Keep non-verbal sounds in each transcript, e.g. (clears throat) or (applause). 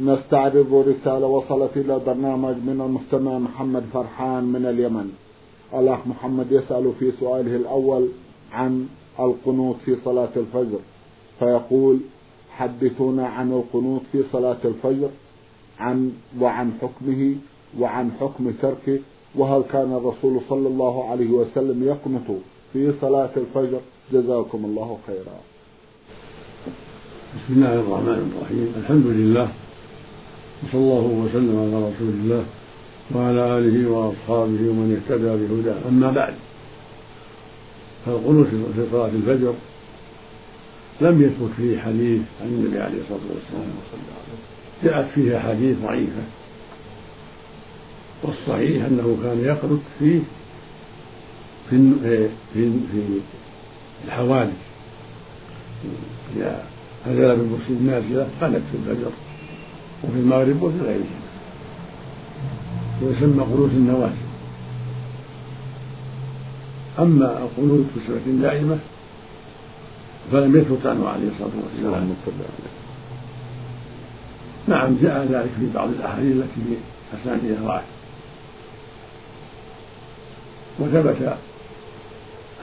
نستعرض رسالة وصلت إلى البرنامج من المستمع محمد فرحان من اليمن. الأخ محمد يسأل في سؤاله الأول عن القنوت في صلاة الفجر فيقول حدثونا عن القنوت في صلاة الفجر عن وعن حكمه وعن حكم تركه وهل كان الرسول صلى الله عليه وسلم يقنط في صلاة الفجر؟ جزاكم الله خيرا. بسم الله الرحمن الرحيم. الحمد لله وصلى الله وسلم على رسول الله وعلى آله وأصحابه ومن اهتدى بهداه. أما بعد فالقنوت في صلاة الفجر لم يثبت فيه حديث عن النبي عليه الصلاة والسلام. جاءت فيه أحاديث ضعيفة والصحيح أنه كان يقنط فيه في في في الحوادث. إذا نزل بالمسلم نازلة قنت في الفجر. وفي المغرب وفي غيرهما ويسمى قنوت النوازل أما القنوت في صفة دائمة فلم يثبت عنه عليه الصلاة والسلام. نعم جاء ذلك في بعض الأحاديث التي أسانيدها ضعف وثبت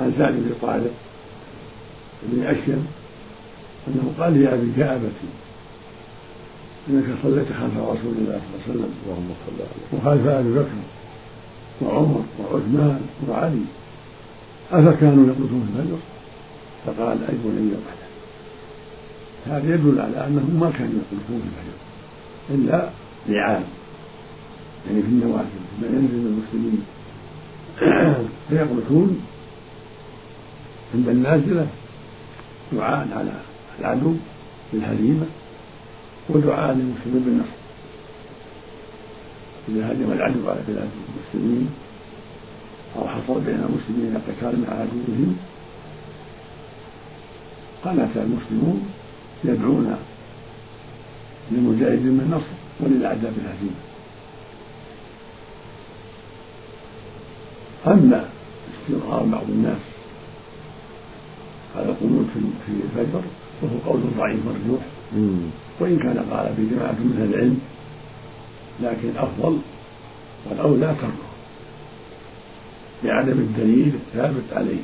عن سعد بن طالب بن أشيم أنه قال لأبي كأبتي إنك صليت خلف رسول الله صلى الله عليه وسلم. اللهم صل عليه وخلف أبي بكر وعمر وعثمان وعلي. أفكانوا يقنطون في الفجر فقال اي بني وحده هذا يدل على أنهم ما كانوا يقنطون في الفجر إلا لعام. يعني في النوافل ما ينزل من المسلمين. (clears throat) فيقنطون عند النازلة دعاء على العدو بالهزيمه ودعاء للمسلمين. بالنصر إذا هجم العدو على بلاد المسلمين. أو حصل بين المسلمين قتال مع عدوهم. قنت المسلمون يدعون للمجاهدين بالنصر وللأعداء بالهزيمة أما استمرار بعض الناس على القنوت في الفجر. وهو قول ضعيف مرجوح. وإن كان قال به جماعة من أهل العلم لكن الأفضل والأولى تركه لعدم الدليل الثابت عليه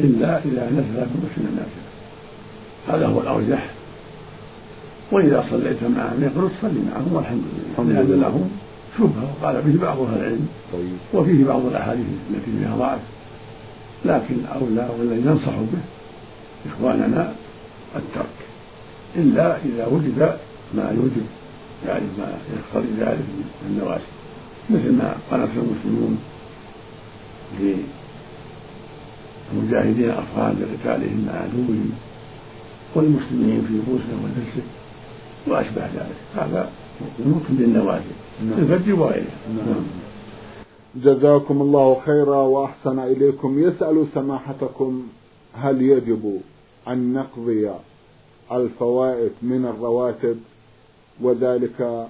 إلا إذا نزل بمسلم النافلة. هذا هو الأرجح وإذا صليت معهم يقول صلي معهم والحمد لله. لأن لهم شبهة وقال به بعض أهل العلم. طيب. وفيه بعض الأحاديث التي فيها ضعف. لكن أولى والذي ننصح به إخواننا الترك. إلا إذا وجد ما يوجب يعني ما يقتضي ذلك من النواسي مثل ما قنت المسلمون للمجاهدين الأفغان لقتالهم مع عدوهم والمسلمين في بوسنة والهرسك وأشبه ذلك. هذا ممكن بالنوازل نعم. الفجر وغيرها. نعم. جزاكم الله خيرا وأحسن إليكم. يسأل سماحتكم هل يجب أن نقضي الفوائد من الرواتب وذلك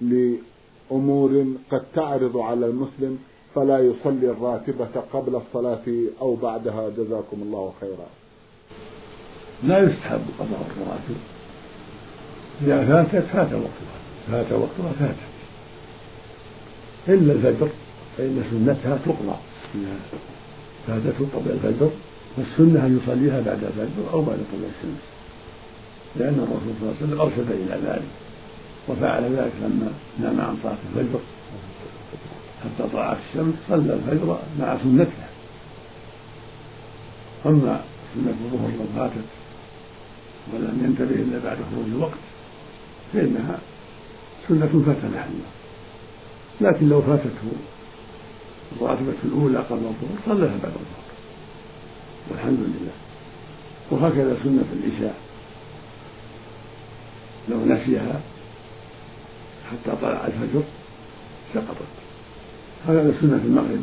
لأمور قد تعرض على المسلم فلا يصلي الراتبة قبل الصلاة أو بعدها. جزاكم الله خيرا. لا يستحب قضاء الرواتب. إذا فاتت فات وقتها. فات وقتها فاتت إلا الفجر فإن سنتها تقضى. إذا فاتته قبل الفجر فالسنة أن يصليها بعد الفجر أو بعد طلوع الشمس. لأن الرسول صلى الله عليه وسلم أرشد إلى ذلك وفعل ذلك لما نام عن صلاة الفجر. حتى طلعت الشمس صلى الفجر مع سنتها أما سنة الظهر لو فاتت ولم ينتبه إلا بعد خروج الوقت فإنها سنة فات محلها لكن لو فاتته الراتبة الأولى قبل الظهر صلىها بعد الظهر. والحمد لله. وهكذا سنة العشاء. لو نسيها حتى طلع الفجر سقطت. هذا سنة المغرب.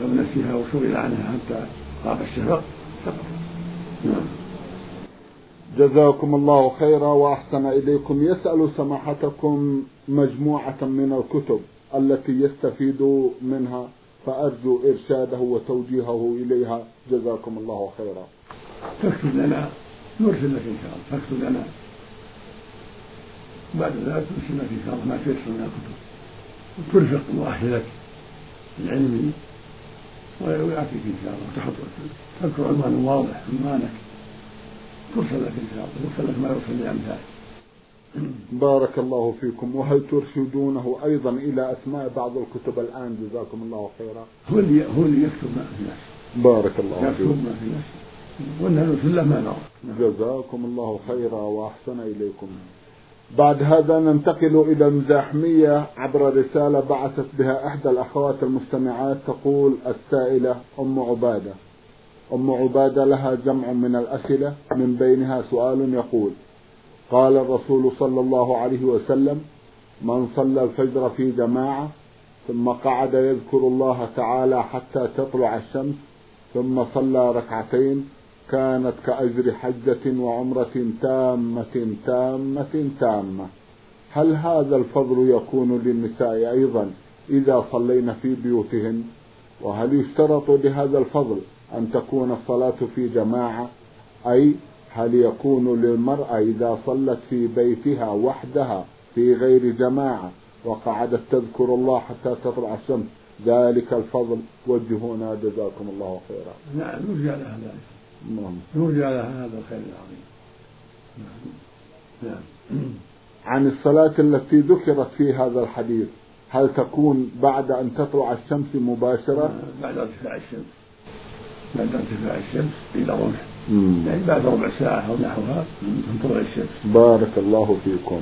لو نسيها وشغل عنها حتى غاب الشفق سقطت. نعم. جزاكم الله خيرا وأحسن إليكم. يسأل سماحتكم مجموعة من الكتب التي يستفيد منها. فأرجو إرشاده وتوجيهه إليها. جزاكم الله خيرا. تكتب لنا نرسل لك إن شاء الله. تكتب لنا. بعد ذلك ترسل لك إن شاء الله. ما تيسر من الكتب وترفق مؤهلك العلمي ويعطيك إن شاء الله. تحط تذكر عنوان واضح عنوانك. ترسل لك إن شاء الله. يرسل لك ما يرسل لامثالك (clears throat) بارك الله فيكم. وهل ترشدونه أيضا إلى أسماء بعض الكتب الآن؟ جزاكم الله خيرا. هو اللي هو اللي يكتب ما في نفسه بارك الله فيكم. يكتب ما في نفسه والنبي له ما نرى جزاكم الله خيرا وأحسن إليكم. بعد هذا ننتقل إلى المزاحمية عبر رسالة بعثت بها إحدى الأخوات المستمعات تقول السائلة أم عبادة. أم عبادة لها جمع من الأسئلة من بينها سؤال يقول قال الرسول صلى الله عليه وسلم من صلى الفجر في جماعة ثم قعد يذكر الله تعالى حتى تطلع الشمس ثم صلى ركعتين كانت كأجر حجة وعمرة تامة تامة تامة. هل هذا الفضل يكون للنساء أيضا إذا صلين في بيوتهن؟ وهل يشترط لهذا الفضل أن تكون الصلاة في جماعة؟ أي هل يكون للمرأة إذا صلت في بيتها وحدها في غير جماعة وقعدت تذكر الله حتى تطلع الشمس ذلك الفضل؟ وجهونا جزاكم الله خيرا. نعم يرجى لها ذلك. نعم يرجى لها هذا الخير العظيم. نعم. نعم. عن الصلاة التي ذكرت في هذا الحديث هل تكون بعد أن تطلع الشمس مباشرة؟ بعد ارتفاع الشمس. بعد ارتفاع الشمس إلى رمح. يعني بعد ربع ساعة أو نحوها من طلوع الشمس. بارك الله فيكم.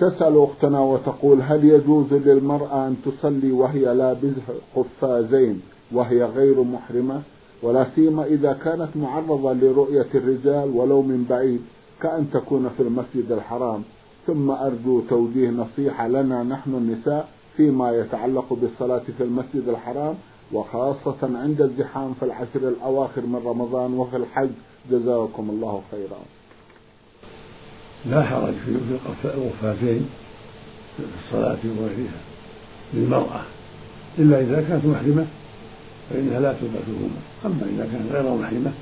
تسأل أختنا وتقول هل يجوز للمرأة أن تصلي وهي لابسة قفازين وهي غير محرمة؟ ولا سيما إذا كانت معرضة لرؤية الرجال ولو من بعيد كأن تكون في المسجد الحرام. ثم أرجو توجيه نصيحة لنا نحن النساء فيما يتعلق بالصلاة في المسجد الحرام. وخاصة عند الزحام في العشر الأواخر من رمضان وفي الحج. جزاكم الله خيرا. لا حرج في الوفاتين في الصلاة وغيرها للمرأة. إلا إذا كانت محرمة فإنها لا تلبسهما أما إذا كانت غير محرمة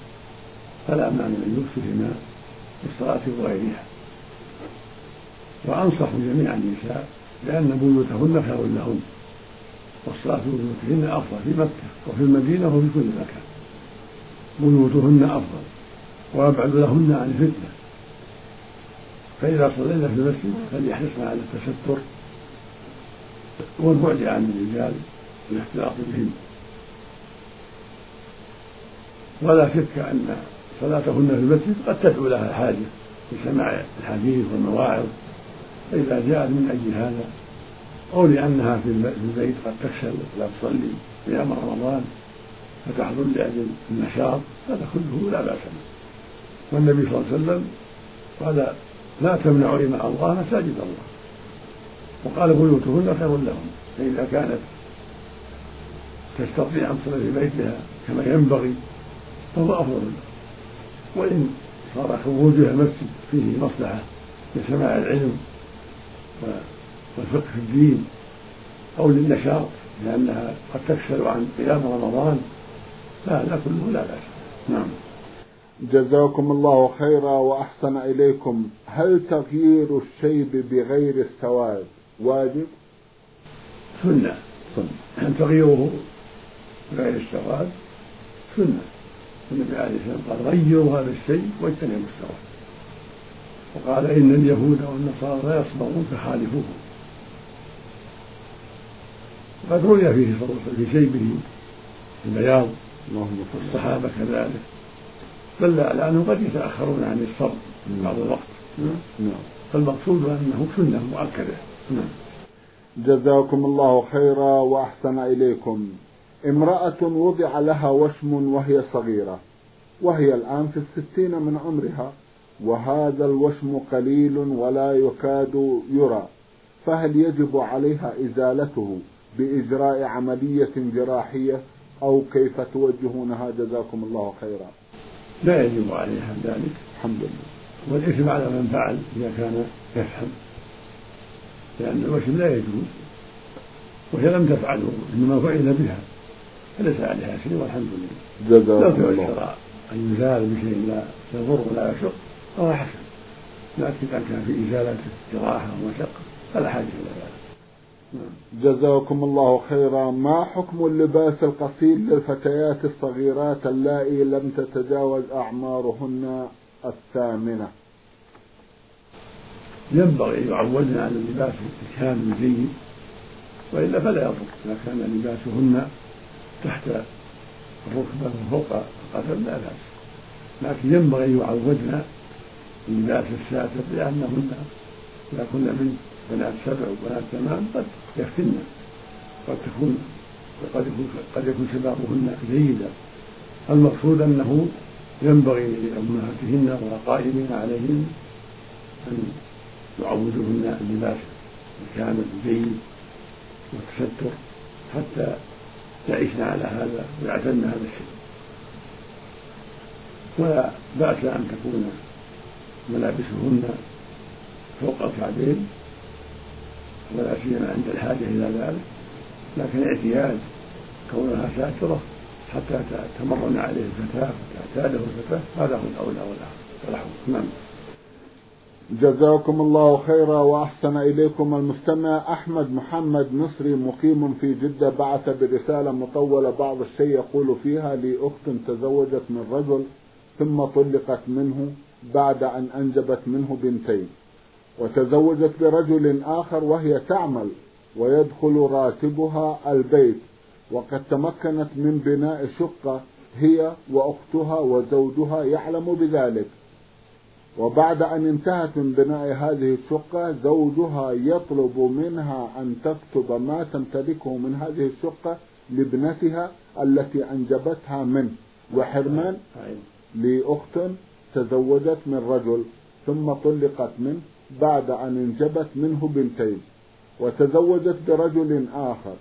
فلا مانع من لبسهما في الصلاة وغيرها. وأنصح جميع النساء لأن بيوتهن خير لهن. والصلاة في بيوتهن أفضل في مكة وفي المدينة وفي كل مكان. بيوتهن أفضل وأبعد لهن عن الفتنة. فإذا صلينا في المسجد فليحرصن على التستر والبعد عن الرجال والاختلاط بهم ولا شك أن صلاتهن في المسجد قد تدعو لها الحاجة لسماع الحديث والمواعظ. فإذا جاءت من أجل هذا أو لأنها في البيت قد تكسل لا تصلي أيام رمضان فتحضر لأجل النشاط هذا كله لا بأس به. والنبي صلى الله عليه وسلم قال لا تمنعوا إماء الله مساجد الله. وقال بيوتهن خير لهم. فإذا كانت تستطيع أن تصلي في بيتها كما ينبغي فهو أفضل له. وإن صار خروجها المسجد فيه مصلحة لسماع العلم والفقه في الدين أو للنشاط لأنها قد تكسل عن قيام رمضان فهذا كله لا بأس. نعم. جزاكم الله خيرا وأحسن إليكم. هل تغيير الشيب بغير السواد واجب؟ سنة. سنة. تغييره بغير السواد؟ سنة. النبي عليه الصلاة والسلام قال غيروا هذا الشيء واجتنبوا السواد. وقال إن اليهود والنصارى لا يصبرون فخالفوهم قد رؤي فيه في شيبه البياض الصحابة كذلك. دل على أنهم قد يتأخرون عن الصبر بعض الوقت. نعم. فالمقصود أنه سنة مؤكدة. نعم. جزاكم الله خيرا وأحسن إليكم. امرأة وضع لها وشم وهي صغيرة وهي الآن في الستين من عمرها وهذا الوشم قليل ولا يكاد يرى فهل يجب عليها إزالته؟ بإجراء عملية جراحية أو كيف توجهونها جزاكم الله خيرا. لا يجب عليها ذلك. الحمد لله. والإثم على من فعل إذا كان يفهم لأن الوشم لا يجوز. وهي لم تفعله إنما فعل بها. فليس عليها شيء والحمد لله. جزاك لو تيسر أن يزال بشيء لا يضر ولا يشق فهو حسن. لكن إذا كان في إزالته جراحة ومشقة فلا حاجة إلى ذلك. جزاكم الله خيرا. ما حكم اللباس القصير للفتيات الصغيرات اللائي لم تتجاوز أعمارهن الثامنة؟ ينبغي أن يعودن على اللباس الكامل الجيد وإلا فلا يضر. إذا كان لباسهن تحت الركبة وفوق القدم لا بأس. لكن ينبغي أن يعودن اللباس الساتر لأنهن إذا كن من بنات سبع وبنات ثمان قد يفتن قد تكون قد يكون قد يكون شبابهن جيدا المقصود أنه ينبغي لأمهاتهن والقائمين عليهن أن يعودهن اللباس الكامل الجيد والتستر حتى يعيشن على هذا ويعتدن هذا الشيء. ولا بأس أن تكون ملابسهن فوق الكعبين ولا سيما عند الحاجة إلى ذلك لكن اعتياد كونها ساترة حتى تمرن عليه الفتاة وتعتاده الفتاة هذا هو الأولى والأحسن نعم. جزاكم الله خيرا وأحسن إليكم المستمع أحمد محمد مصري مقيم في جدة بعث برسالة مطولة بعض الشيء يقول فيها لأخت تزوجت من رجل ثم طلقت منه بعد أن أنجبت منه بنتين. وتزوجت برجل آخر وهي تعمل ويدخل راتبها البيت. وقد تمكنت من بناء شقة هي وأختها وزوجها يعلم بذلك. وبعد أن انتهت من بناء هذه الشقة زوجها يطلب منها أن تكتب ما تمتلكه من هذه الشقة لابنتها التي أنجبتها منه. وحرمان لأخت تزوجت من رجل ثم طلقت منه. بعد أن انجبت منه بنتين وتزوجت برجل آخر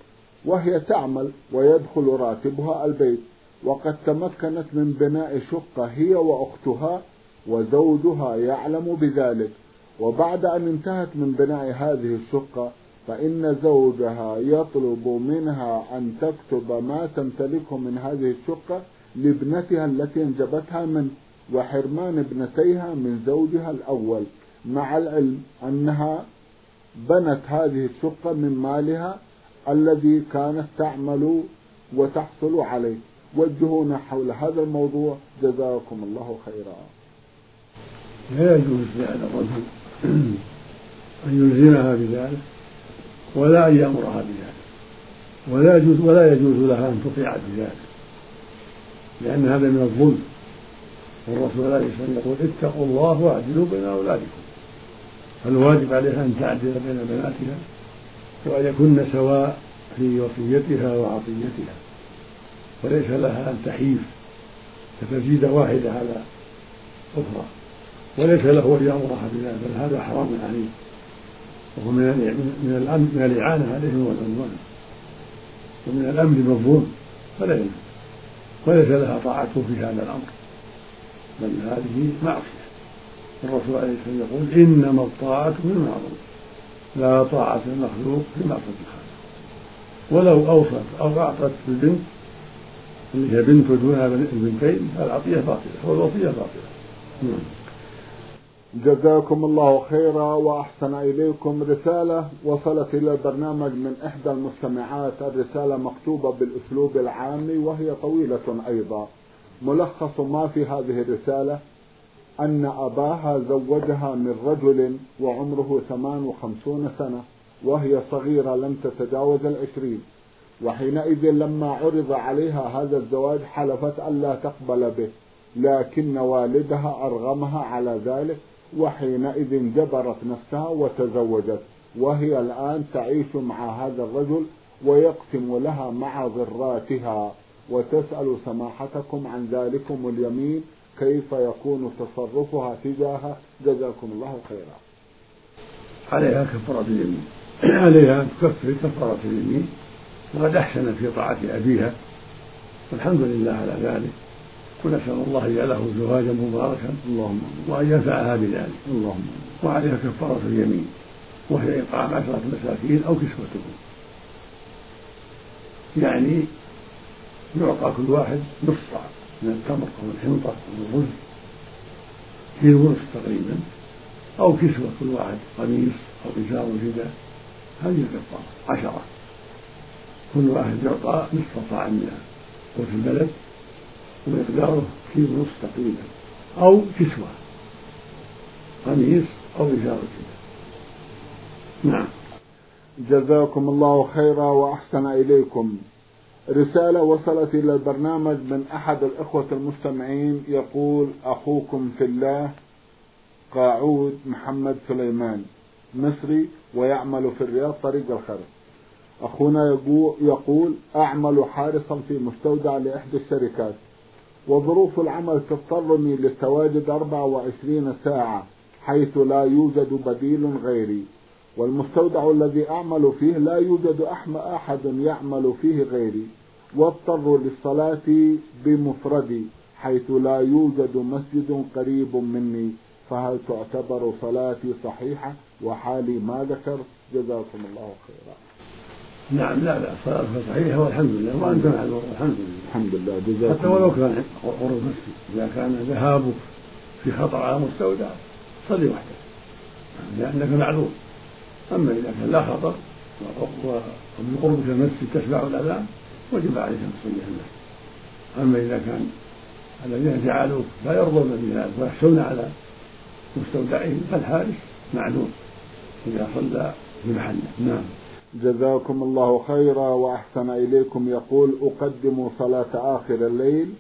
وهي تعمل ويدخل راتبها البيت وقد تمكنت من بناء شقة هي وأختها وزوجها يعلم بذلك. وبعد أن انتهت من بناء هذه الشقة فإن زوجها يطلب منها أن تكتب ما تمتلكه من هذه الشقة لابنتها التي انجبتها منه وحرمان ابنتيها من زوجها الأول. مع العلم أنها بنت هذه الشقة من مالها الذي كانت تعمل وتحصل عليه. وجهونا حول هذا الموضوع. جزاكم الله خيرا. لا يجوز لهذا الرجل أن يلزمها بذلك ولا أن يأمرها بذلك ولا يجوز ولا يجوز لها أن تطيع بذلك لأن هذا من الظلم. والرسول عليه الصلاة والسلام يقول اتقوا الله واعدلوا بين أولادكم. فالواجب عليها أن تعدل بين بناتها وأن يكن سواء في وصيتها وعطيتها. وليس لها أن تحيف فتزيد واحدة على أخرى. وليس له أن يأمرها بذلك بل هذا حرام عليه. وهو من من من الإعانة عليهم والعدوان ومن الأمر بالظلم فلا يجوز. وليس لها طاعته في هذا الأمر. بل هذه معصية. الرسول عليه الصلاة والسلام يقول إنما الطاعة في المعروف لا طاعة المخلوق في معصية الخالق. ولو أوصت أو أعطت البنت اللي هي بنت دونها البنتين فالعطية باطلة والوصية باطلة. نعم. جزاكم الله خيرا وأحسن إليكم رسالة. وصلت إلى البرنامج من إحدى المستمعات. الرسالة مكتوبة بالأسلوب العامي وهي طويلة أيضا. ملخص ما في هذه الرسالة أن أباها زوجها من رجل وعمره ثمان وخمسون سنة وهي صغيرة لم تتجاوز العشرين. وحينئذ لما عرض عليها هذا الزواج حلفت ألا تقبل به لكن والدها أرغمها على ذلك وحينئذ جبرت نفسها وتزوجت وهي الآن تعيش مع هذا الرجل ويقسم لها مع ضراتها وتسأل سماحتكم عن ذلكم اليمين كيف يكون تصرفها تجاهه جزاكم الله خيرا. عليها كفارة اليمين. عليها تكفر كفارة اليمين. وقد أحسنت في طاعة أبيها. والحمد لله على ذلك. ونسأل الله أن يجعله زواجا مباركا اللهم وأن ينفعها بذلك. اللهم وعليها كفارة اليمين. وهي إطعام عشرة مساكين أو كسوتهم. يعني يعطى كل واحد نصف صاع من التمر أو الحنطة أو الرز. في ونصف تقريبا. أو كسوة كل واحد قميص أو إزار ورداء هذه الكفارة عشرة. كل واحد يعطى نصف صاع من قوت البلد. ومقداره كيلو ونصف تقريبا. أو كسوة. قميص أو إزار كذا نعم. جزاكم الله خيرا وأحسن إليكم. رسالة وصلت إلى البرنامج من أحد الإخوة المستمعين يقول أخوكم في الله قاعود محمد سليمان مصري ويعمل في الرياض طريق الخرج أخونا يقول أعمل حارسا في مستودع لإحدى الشركات وظروف العمل تضطرني للتواجد 24 ساعة حيث لا يوجد بديل غيري. والمستودع الذي أعمل فيه لا يوجد أحد يعمل فيه غيري واضطر للصلاة بمفردي حيث لا يوجد مسجد قريب مني فهل تعتبر صلاتي صحيحة؟ وحالي ما ذكر؟ جزاكم الله خيرا. نعم لا لا صلاتك صحيحة والحمد لله. وأنت معذور الحمد لله. الحمد لله. جزاكم حتى ولو كان قرب المسجد إذا كان ذهابك في خطر على مستودع صلي وحدك لأنك معذور. أما إذا كان لا خطر ومن قربك المسجد تسمع الأذان وجب عليك أن تصلي في المسجد أما إذا كان الذين جعلوك لا يرضون بذلك ويخشون على مستودعهم فالحارس معذور إذا صلى في محله. نعم. جزاكم الله خيرا وأحسن إليكم. يقول أقدم صلاة آخر الليل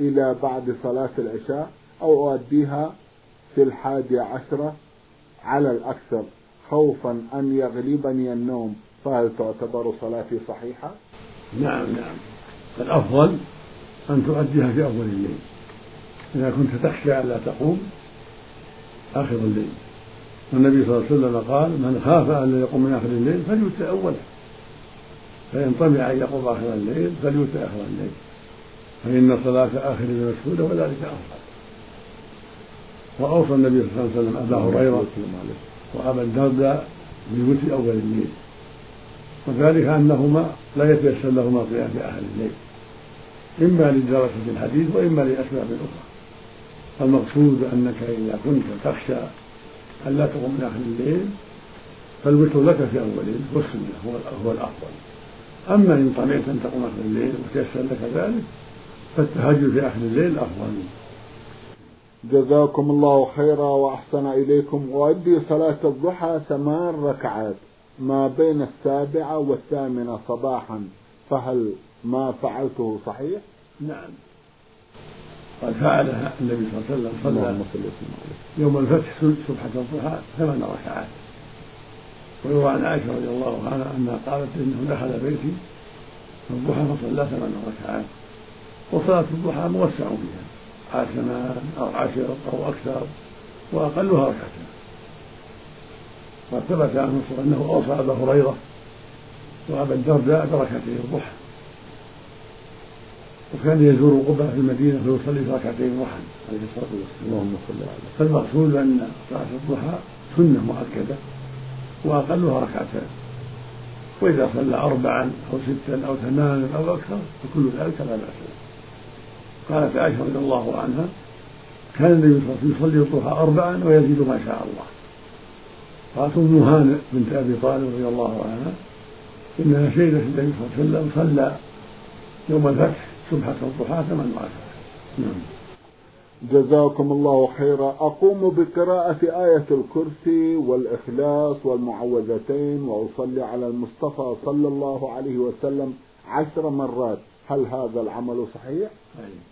إلى بعد صلاة العشاء أو أؤديها في الحادي عشرة على الأكثر. خوفا أن يغلبني النوم فهل تعتبر صلاتي صحيحة؟ نعم نعم. الأفضل أن تؤديها في أول الليل. إذا كنت تخشى ألا تقوم آخر الليل. والنبي صلى الله عليه وسلم قال من خاف أن يقوم من آخر الليل فليوتر أوله. فإن طمع أن يقوم آخر الليل فليوتر آخر الليل. فإن صلاة آخر الليل مشهودة وذلك أفضل. وأوصى النبي صلى الله عليه وسلم أبا هريرة وأبا الدرداء بالوتر أول الليل وذلك أنهما لا يتيسر لهما القيام في آخر الليل إما لدراسة الحديث وإما لأسباب أخرى المقصود أنك إذا كنت تخشى أن لا تقوم من آخر الليل فالوتر لك في أول الليل هو السنة هو, هو الأفضل. أما إن طمعت أن تقوم آخر الليل وتيسر لك ذلك فالتهجد في آخر الليل أفضل. جزاكم الله خيرا وأحسن إليكم. أؤدي صلاة الضحى ثمان ركعات ما بين السابعة والثامنة صباحا. فهل ما فعلته صحيح؟ نعم. قد فعلها النبي صلى الله عليه وسلم صلى يوم الفتح سبحة الضحى ثمان ركعات. ويروى عن عائشة رضي الله عنها أنها قالت إنه دخل بيتي الضحى فصلى ثمان ركعات. وصلاة الضحى موسع فيها. عشرة أو عشر أو أكثر وأقلها ركعتان وثبت عنه أنه أوصى أبا هريرة وأبا الدرداء بركعتي الضحى. وكان يزور قبة في المدينة فيصلي في ركعتين ضحى عليه الصلاة والسلام. اللهم صل على فالمقصود أن صلاة الضحى سنة مؤكدة وأقلها ركعتان. وإذا صلى أربعا أو ستا أو ثمانا أو أكثر فكل ذلك لا بأس به. قالت عائشة رضي الله عنها كان النبي صلى الله عليه وسلم يصلي الضحى أربعا ويزيد ما شاء الله. قالت أم هانئ بنت أبي طالب رضي الله عنها إنها شهدت النبي صلى الله عليه وسلم صلى يوم الفتح سبحة الضحى ثمان ركعات نعم. جزاكم الله خيرا. أقوم بقراءة آية الكرسي والإخلاص والمعوذتين وأصلي على المصطفى صلى الله عليه وسلم عشر مرات. هل هذا العمل صحيح؟ أي.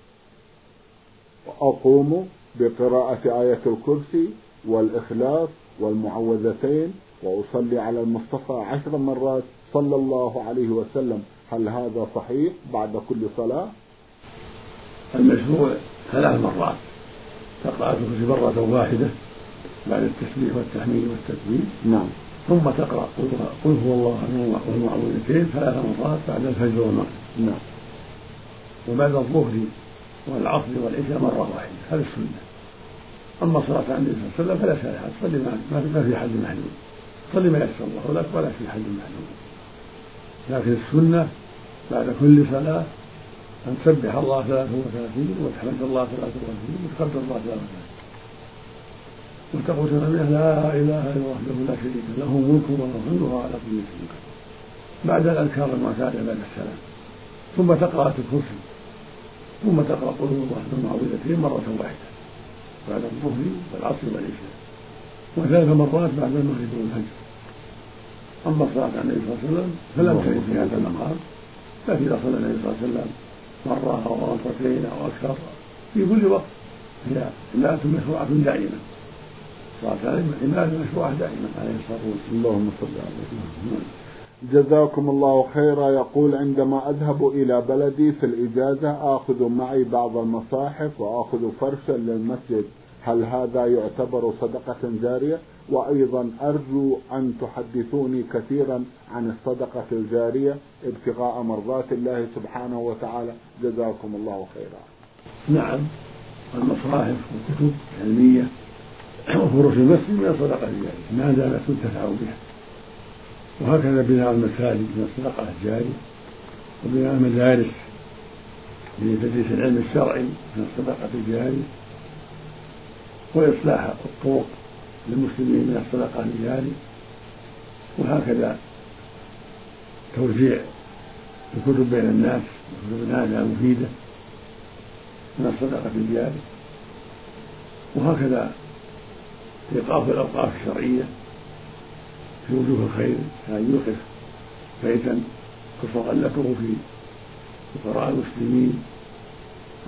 أقوم بقراءة آية الكرسي والإخلاص والمعوذتين وأصلي على المصطفى عشر مرات صلى الله عليه وسلم. هل هذا صحيح بعد كل صلاة؟ المشروع ثلاث مرات. تقرأ الكرسي مرة واحدة بعد التسبيح والتحميد والتكبير نعم. ثم تقرأ قل هو الله والمعوذتين ثلاث مرات بعد الفجر والمغرب. نعم. وبعد الظهر والعصر والعشاء مرة واحدة. هذا السنة. أما صلاة النبي صلى الله عليه وسلم فلا شيء تصلي ما في حد محدود. صلي ما يسر الله لك ولا في حد محدود. لكن السنة بعد كل صلاة أن تسبح الله 33 وتحمد الله 33 وتكبر الله 33 وتقول تمامها لا إله إلا الله وحده لا شريك له ملك وله الحمد على كل شيء بعد الأذكار المعتادة بعد السلام. ثم تقرأ الكرسي. ثم تقرأ قل هو الله المعوذتين مرة واحدة. بعد الظهر والعصر والعشاء. وثلاث مرات بعد المغرب والفجر. أما الصلاة على النبي صلى الله عليه وسلم فلم ترد في هذا المقام. لكن إذا صلى النبي صلى الله عليه وسلم مرة أو مرتين أو أكثر في كل وقت. هي عبادة مشروعة دائمة صلاة عليه عبادة مشروعة دائما عليه الصلاة والسلام. اللهم صل على سيدنا جزاكم الله خيرا. يقول عندما أذهب إلى بلدي في الإجازة آخذ معي بعض المصاحف وآخذ فرشا للمسجد. هل هذا يعتبر صدقة جارية؟ وأيضا أرجو أن تحدثوني كثيرا عن الصدقة الجارية ابتغاء مرضات الله سبحانه وتعالى. جزاكم الله خيرا. نعم المصاحف والكتب العلمية وفروش المسجد من الصدقة الجارية. ما دامت تنتفع بها. وهكذا بناء المساجد من الصدقة الجارية وبناء المدارس لتدريس العلم الشرعي من الصدقة الجارية وإصلاح الطرق للمسلمين من الصدقة الجارية وهكذا توزيع الكتب بين الناس الكتب نافعة مفيدة من الصدقة الجارية وهكذا إيقاف الأوقاف الشرعية. في وجوه الخير كأن يوقف بيتا تتغلفه في فقراء المسلمين.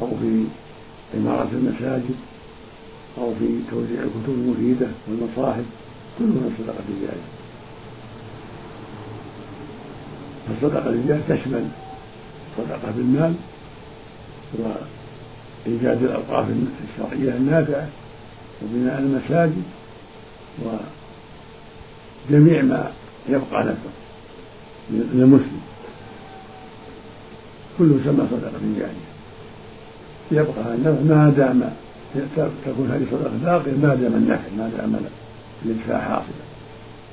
أو في عمارة المساجد. أو في توزيع الكتب المفيدة والمصاحف. كله من الصدقة الجارية فالصدقة الجارية تشمل صدقة بالمال وإيجاد الأوقاف الشرعية النافعة وبناء المساجد وجميع ما يبقى نفعه للمسلم كله يسمى صدقة جارية يبقى النفع ما دام تكون هذه صدقة باقية ما دام النفع ما دام الإدفاع حاصلا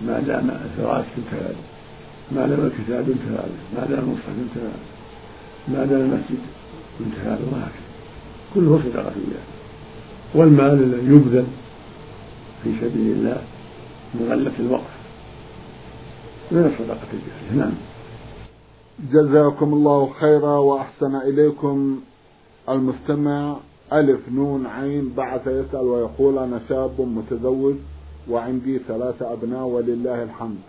ما دام الفراش ينتفع ما دام الكتاب ينتفع ما دام المصحف ينتفع ما دام المسجد ينتفع وهكذا. كله صدقة جارية والمال الذي يبذل في سبيل الله مغلة الوقف. من الصدقة الجارية نعم. جزاكم الله خيرا وأحسن إليكم المستمع. ألف نون عين بعث يسأل ويقول أنا شاب متزوج وعندي ثلاثة أبناء ولله الحمد.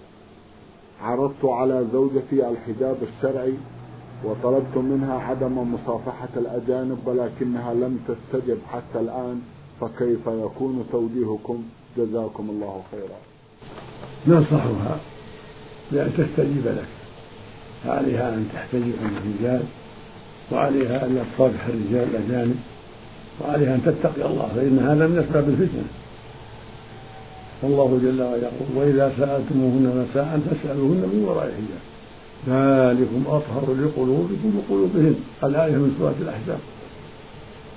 عرضت على زوجتي الحجاب الشرعي وطلبت منها عدم مصافحة الأجانب ولكنها لم تستجب حتى الآن فكيف يكون توجيهكم؟ جزاكم الله خيرا. ننصحها بأن تستجيب لك. فعليها أن تحتجب عن الرجال وعليها أن لا تصافح الرجال الأجانب وعليها أن تتقي الله فإن هذا من أسباب الفتنة. والله جل وعلا يقول وإذا سألتموهن مساء فاسألوهن من وراء حجاب. ذلكم أطهر لقلوبكم وقلوبهن. الآية من سورة الأحزاب.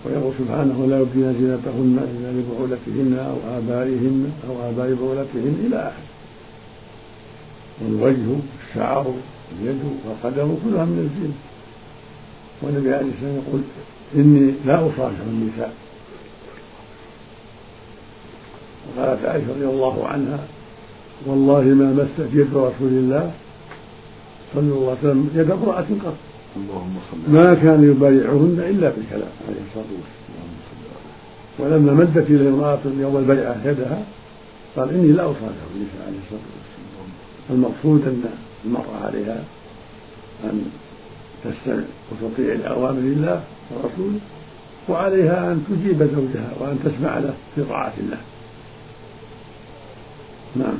ويقول سبحانه لا يبدين زينتهن إلا لبعولتهن أو آبائهن أو آباء بعولتهن إلى آخره. والوجه الشعر اليد والقدم كلها من الزينة والنبي عليه الصلاة والسلام يقول إني لا أصافح النساء. وقالت عائشة رضي الله عنها والله ما مست يد رسول الله صلى الله عليه وسلم يد امرأة قط. اللهم صل ما كان يبايعهن إلا بالكلام. عليه الصلاة والسلام. ولما مدت إليه امرأة يوم البيعة يدها قال إني لا أصافح النساء. عليه الصلاة والسلام. المقصود أن المرأة عليها أن تستمع وتطيع لأوامر الله ورسوله وعليها أن تجيب زوجها وأن تسمع له في طاعة الله. نعم.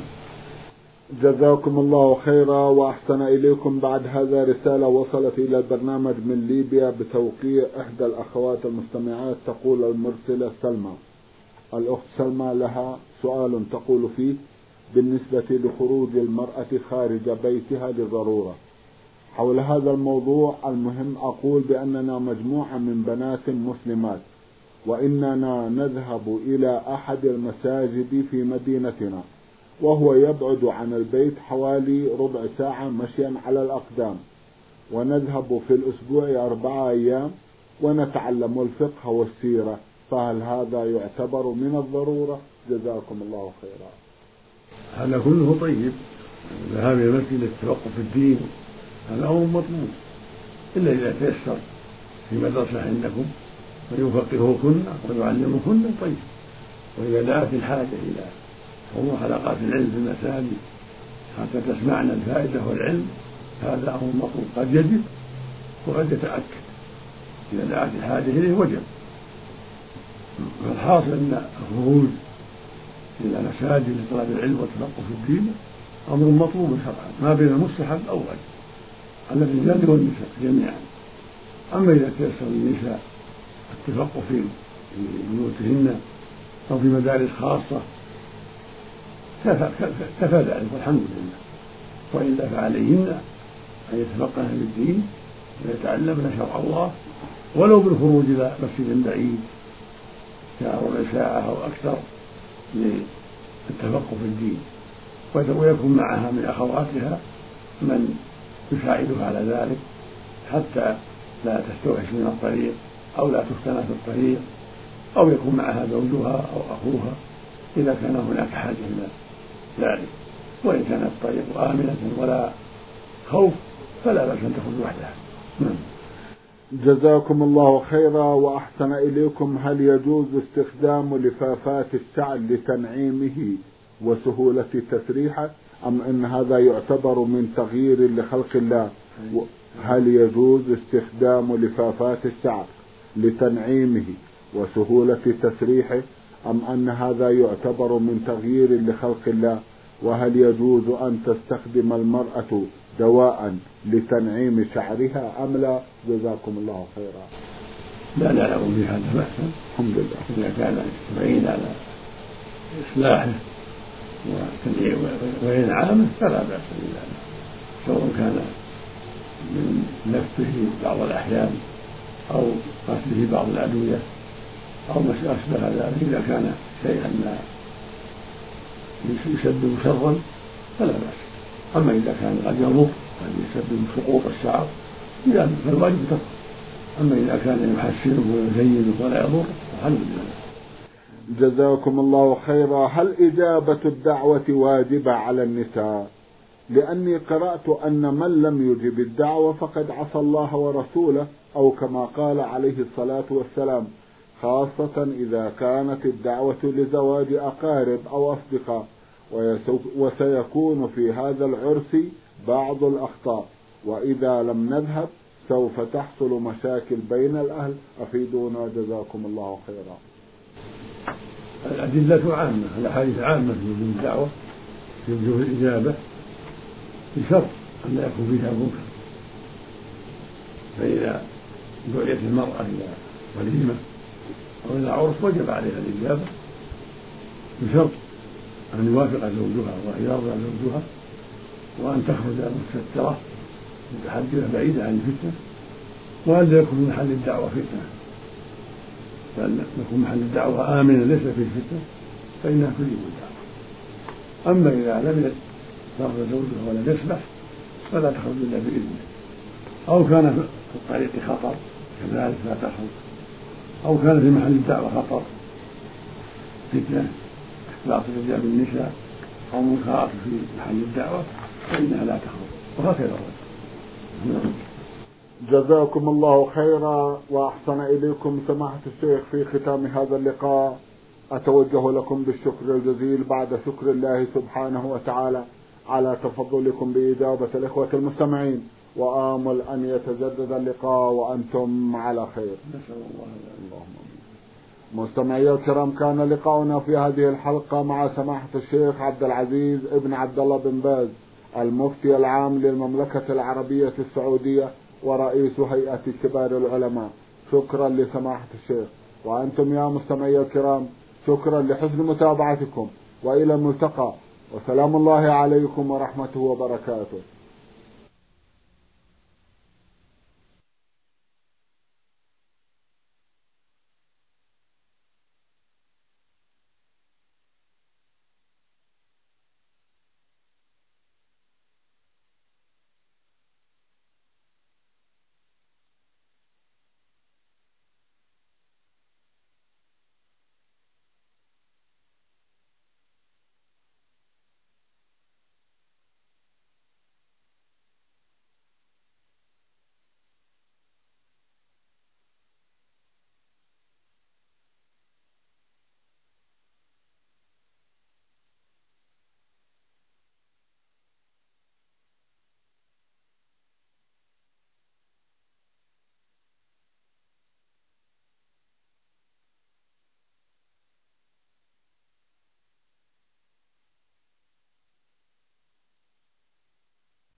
جزاكم الله خيرا وأحسن إليكم بعد هذا رسالة وصلت إلى البرنامج من ليبيا بتوقيع إحدى الأخوات المستمعات تقول المرسلة سلمى. الأخت سلمى لها سؤال تقول فيه بالنسبة لخروج المرأة خارج بيتها للضرورة. حول هذا الموضوع المهم أقول بأننا مجموعة من بنات مسلمات وإننا نذهب إلى أحد المساجد في مدينتنا وهو يبعد عن البيت حوالي ربع ساعة مشيا على الأقدام. ونذهب في الأسبوع أربعة أيام ونتعلم الفقه والسيرة فهل هذا يعتبر من الضرورة؟ جزاكم الله خيرا. هذا كله طيب. الذهاب إلى المسجد للتوقف في الدين هذا أمر مطلوب. إلا إذا تيسر في مدرسة عندكم ويفقهكن ويعلمكن طيب. وإذا دعت الحاجة إلى حضور حلقات العلم في المساجد حتى تسمعنا الفائدة والعلم هذا أمر مطلوب. قد يجب وقد يتأكد. إذا دعت الحاجة إليه وجب. فالحاصل أن الخروج إلى مساجد لطلب العلم والتفقه في الدين أمر مطلوب شرعا ما بين المستحب أو واجب على الرجال والنساء جميعا. أما إذا تيسر للنساء التفقه في بيوتهن أو في مدارس خاصة كفى ذلك والحمد لله. وإلا فعليهن أن يتفقهن في الدين ويتعلمن شرع الله. ولو بالخروج إلى مسجد بعيد ربع ساعة أو أكثر للتفقه في الدين. ويكون معها من أخواتها من يساعدها على ذلك حتى لا تستوحش من الطريق أو لا تفتن في الطريق أو يكون معها زوجها أو أخوها إذا كان هناك حاجة إلى ذلك. وإن كان الطريق آمنة ولا خوف فلا بأس أن تخرج وحدها. نعم. جزاكم الله خيرا وأحسن إليكم. هل يجوز استخدام لفافات الشعر لتنعيمه وسهولة تسريحه؟ أم أن هذا يعتبر من تغيير لخلق الله؟ هل يجوز استخدام لفافات الشعر لتنعيمه وسهولة تسريحه؟ أم أن هذا يعتبر من تغيير لخلق الله؟ وهل يجوز أن تستخدم المرأة دواء لتنعيم شعرها أم لا؟ جزاكم الله خيرا. لا نعلم في هذا بأسا الحمد لله. إذا كان معين على إصلاحه وإنعامه فلا بأس بذلك. سواء كان من لفه بعض الأحيان أو قتله بعض الأدوية أو ما أشبه ذلك إذا كان شيئا يسبب شرا فلا بأس. أما إذا كان قد يضر قد يسبب سقوط الشعر إذا فالواجب تركه أما إذا كان يحسنه ويزينه ولا يضر فالحمد لله جزاكم الله خيرا. هل إجابة الدعوة واجبة على النساء؟ لأني قرأت أن من لم يجب الدعوة فقد عصى الله ورسوله أو كما قال عليه الصلاة والسلام خاصة إذا كانت الدعوة لزواج أقارب أو أصدقاء. وسيكون في هذا العرس بعض الأخطاء. وإذا لم نذهب سوف تحصل مشاكل بين الأهل. أفيدونا جزاكم الله خيرا. الأدلة عامة الأحاديث عامة في وجوب الدعوة في وجوب الإجابة بشرط أن لا يكون فيها منكر فإذا دعيت المرأة إلى وليمة أو إلى عرس وجب عليها الإجابة بشرط أن يوافق زوجها وأن يرضى زوجها وأن تخرج مستترة متحجبة بعيدة عن الفتنة وأن لا يكون في محل الدعوة فتنة. بل يكون محل الدعوة آمنا ليس فيه فتنة فإنها تجيب الدعوة. أما إذا لم يرضى زوجها ولم يسمح فلا تخرج إلا بإذنه أو كان في الطريق خطر كذلك لا تخرج. أو كان في محل الدعوة خطر فتنة. اختلاط الرجال بالنساء أو منكرات في محل الدعوة فإنها لا تخرج. وهكذا الرجل جزاكم الله خيرا وأحسن إليكم سماحة الشيخ في ختام هذا اللقاء. أتوجه لكم بالشكر الجزيل بعد شكر الله سبحانه وتعالى على تفضلكم بإجابة الإخوة المستمعين. وآمل أن يتجدد اللقاء وأنتم على خير. نسأل الله اللهم مستمعي الكرام كان لقاؤنا في هذه الحلقة مع سماحة الشيخ عبد العزيز ابن عبد الله بن باز المفتي العام للمملكة العربية السعودية ورئيس هيئة كبار العلماء. شكرا لسماحة الشيخ. وأنتم يا مستمعي الكرام شكرا لحسن متابعتكم وإلى الملتقى. وسلام الله عليكم ورحمته وبركاته.